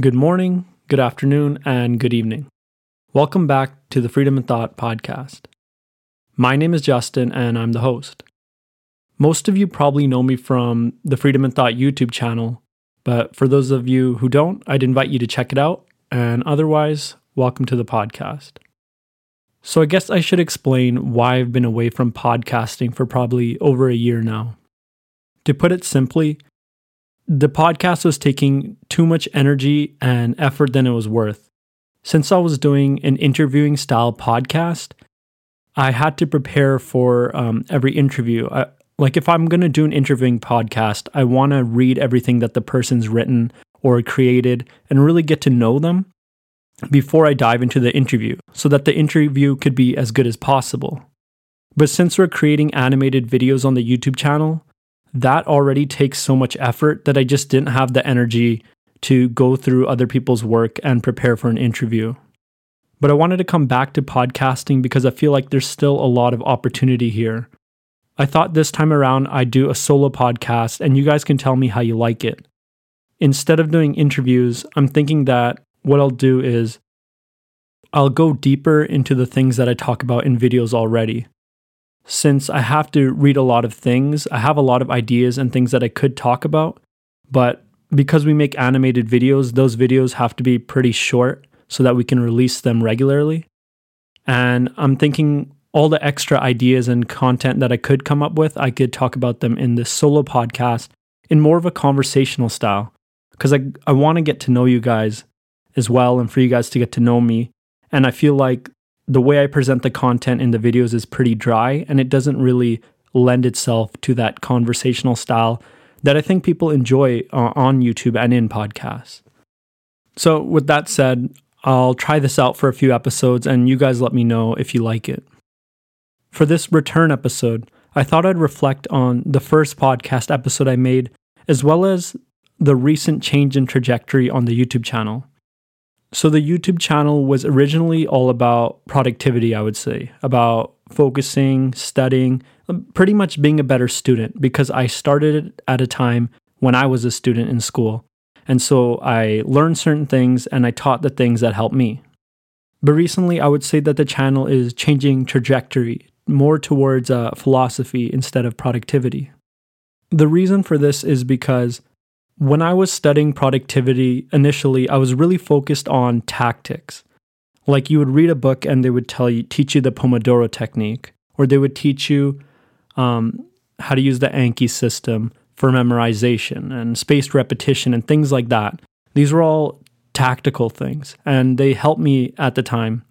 Good morning, good afternoon, and good evening. Welcome back to the Freedom in Thought podcast. My name is Justin, and I'm the host. Most of you probably know me from the Freedom in Thought YouTube channel, but for those of you who don't, I'd invite you to check it out, and otherwise, welcome to the podcast. So, I guess I should explain why I've been away from podcasting for probably over a year now. To put it simply, the podcast was taking too much energy and effort than it was worth. Since I was doing an interviewing style podcast, I had to prepare for um, every interview. I, like, if I'm going to do an interviewing podcast, I want to read everything that the person's written or created and really get to know them before I dive into the interview so that the interview could be as good as possible. But since we're creating animated videos on the YouTube channel, that already takes so much effort that I just didn't have the energy to go through other people's work and prepare for an interview. But I wanted to come back to podcasting because I feel like there's still a lot of opportunity here. I thought this time around I'd do a solo podcast and you guys can tell me how you like it. Instead of doing interviews, I'm thinking that what I'll do is I'll go deeper into the things that I talk about in videos already since I have to read a lot of things, I have a lot of ideas and things that I could talk about. But because we make animated videos, those videos have to be pretty short so that we can release them regularly. And I'm thinking all the extra ideas and content that I could come up with, I could talk about them in this solo podcast in more of a conversational style. Because I, I want to get to know you guys as well and for you guys to get to know me. And I feel like the way I present the content in the videos is pretty dry and it doesn't really lend itself to that conversational style that I think people enjoy uh, on YouTube and in podcasts. So, with that said, I'll try this out for a few episodes and you guys let me know if you like it. For this return episode, I thought I'd reflect on the first podcast episode I made, as well as the recent change in trajectory on the YouTube channel. So the YouTube channel was originally all about productivity, I would say, about focusing, studying, pretty much being a better student because I started it at a time when I was a student in school. And so I learned certain things and I taught the things that helped me. But recently, I would say that the channel is changing trajectory more towards uh, philosophy instead of productivity. The reason for this is because when I was studying productivity initially, I was really focused on tactics. Like you would read a book and they would tell you, teach you the Pomodoro technique, or they would teach you um, how to use the Anki system for memorization and spaced repetition and things like that. These were all tactical things and they helped me at the time.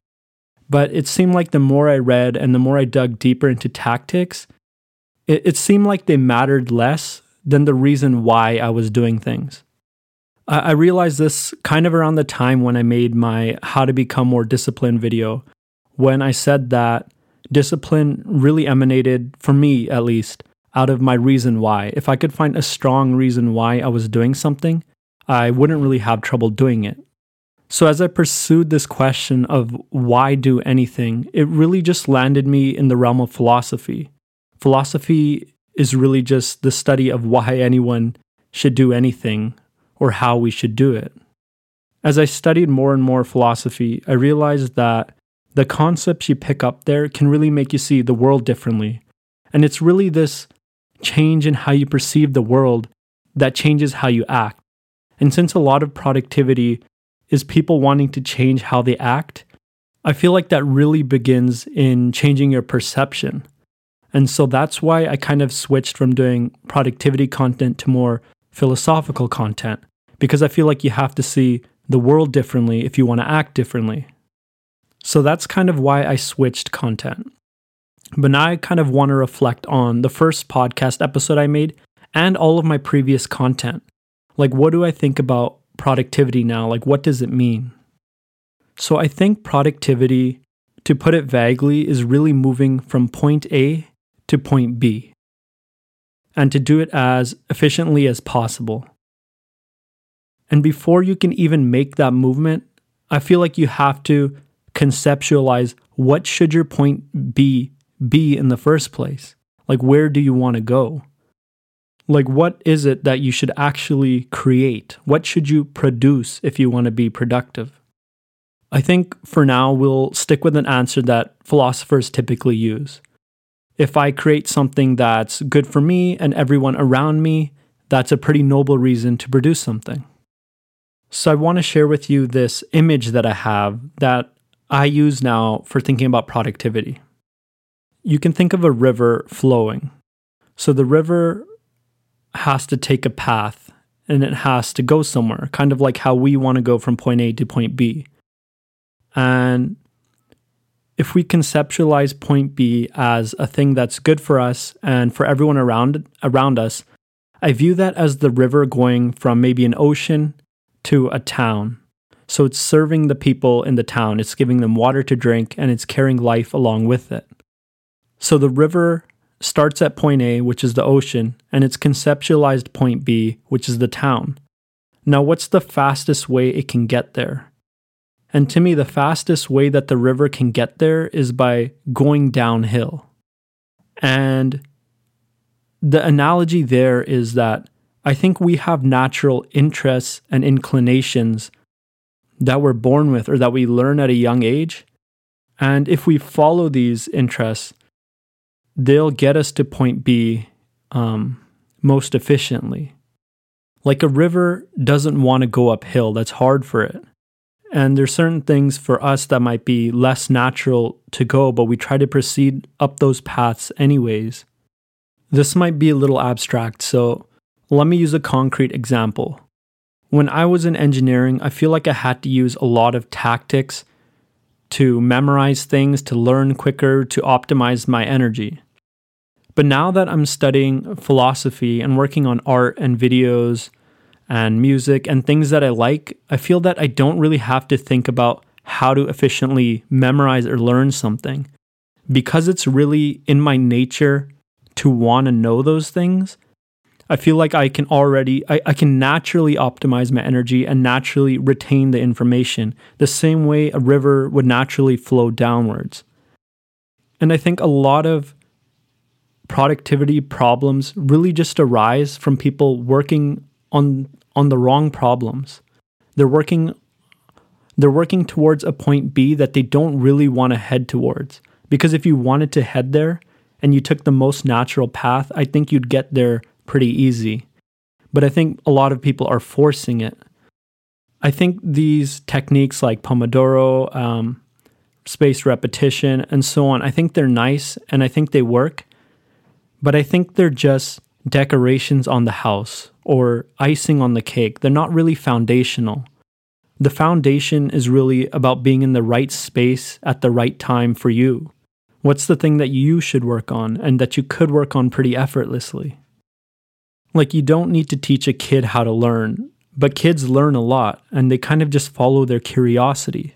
But it seemed like the more I read and the more I dug deeper into tactics, it, it seemed like they mattered less than the reason why I was doing things. I, realized this kind of around the time when I made my How to Become More Disciplined video, when I said that discipline really emanated, for me at least, out of my reason why. If I could find a strong reason why I was doing something, I wouldn't really have trouble doing it. So, as I pursued this question of why do anything, it really just landed me in the realm of philosophy. Philosophy is really just the study of why anyone should do anything or how we should do it. As I studied more and more philosophy, I realized that the concepts you pick up there can really make you see the world differently. And it's really this change in how you perceive the world that changes how you act. And since a lot of productivity is people wanting to change how they act, I feel like that really begins in changing your perception. And so that's why I kind of switched from doing productivity content to more philosophical content, because I feel like you have to see the world differently if you want to act differently. So that's kind of why I switched content. But now I kind of want to reflect on the first podcast episode I made and all of my previous content. Like, what do I think about productivity now? Like, what does it mean? So I think productivity, to put it vaguely, is really moving from point A to point B, and to do it as efficiently as possible. And before you can even make that movement, I feel like you have to conceptualize what should your point B be in the first place? Like where do you want to go? Like, what is it that you should actually create? What should you produce if you want to be productive? I think for now we'll stick with an answer that philosophers typically use. If I create something that's good for me and everyone around me, that's a pretty noble reason to produce something. So, I want to share with you this image that I have that I use now for thinking about productivity. You can think of a river flowing. So, the river has to take a path and it has to go somewhere, kind of like how we want to go from point A to point B. And if we conceptualize point B as a thing that's good for us and for everyone around around us, I view that as the river going from maybe an ocean to a town. So it's serving the people in the town, it's giving them water to drink, and it's carrying life along with it. So the river starts at point A, which is the ocean, and it's conceptualized point B, which is the town. Now, what's the fastest way it can get there? And to me, the fastest way that the river can get there is by going downhill. And the analogy there is that I think we have natural interests and inclinations that we're born with or that we learn at a young age. And if we follow these interests, they'll get us to point B um, most efficiently. Like a river doesn't want to go uphill, that's hard for it. And there's certain things for us that might be less natural to go, but we try to proceed up those paths anyways. This might be a little abstract, so let me use a concrete example. When I was in engineering, I feel like I had to use a lot of tactics to memorize things, to learn quicker, to optimize my energy. But now that I'm studying philosophy and working on art and videos and music and things that I like, I feel that I don't really have to think about how to efficiently memorize or learn something. Because it's really in my nature to want to know those things, I feel like I can already, I, I can naturally optimize my energy and naturally retain the information, the same way a river would naturally flow downwards. And I think a lot of productivity problems really just arise from people working on on the wrong problems. They're working they're working towards a point B that they don't really want to head towards. Because if you wanted to head there and you took the most natural path, I think you'd get there pretty easy. But I think a lot of people are forcing it. I think these techniques like Pomodoro, um, spaced repetition, and so on, I think they're nice and I think they work. But I think they're just decorations on the house or icing on the cake. They're not really foundational. The foundation is really about being in the right space at the right time for you. What's the thing that you should work on and that you could work on pretty effortlessly? Like, you don't need to teach a kid how to learn, but kids learn a lot and they kind of just follow their curiosity.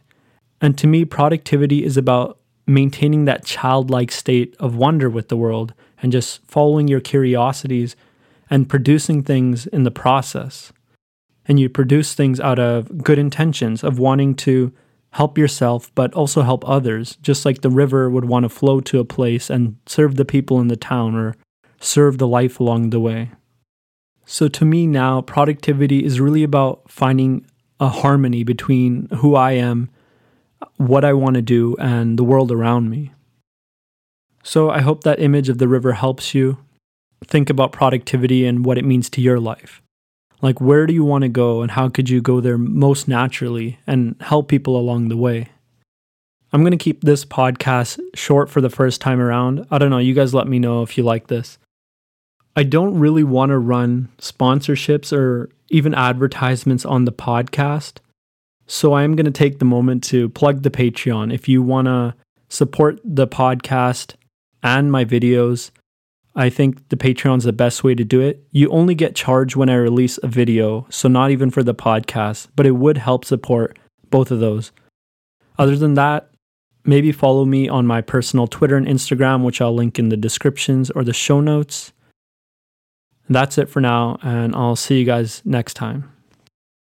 And to me, productivity is about maintaining that childlike state of wonder with the world and just following your curiosities and producing things in the process. And you produce things out of good intentions of wanting to help yourself, but also help others, just like the river would want to flow to a place and serve the people in the town or serve the life along the way. So to me now, productivity is really about finding a harmony between who I am, what I want to do, and the world around me. So I hope that image of the river helps you think about productivity and what it means to your life. Like, where do you want to go, and how could you go there most naturally and help people along the way? I'm going to keep this podcast short for the first time around. I don't know. You guys let me know if you like this. I don't really want to run sponsorships or even advertisements on the podcast. So I am going to take the moment to plug the Patreon. If you want to support the podcast and my videos, I think the Patreon's the best way to do it. You only get charged when I release a video, so not even for the podcast, but it would help support both of those. Other than that, maybe follow me on my personal Twitter and Instagram, which I'll link in the descriptions or the show notes. That's it for now, and I'll see you guys next time.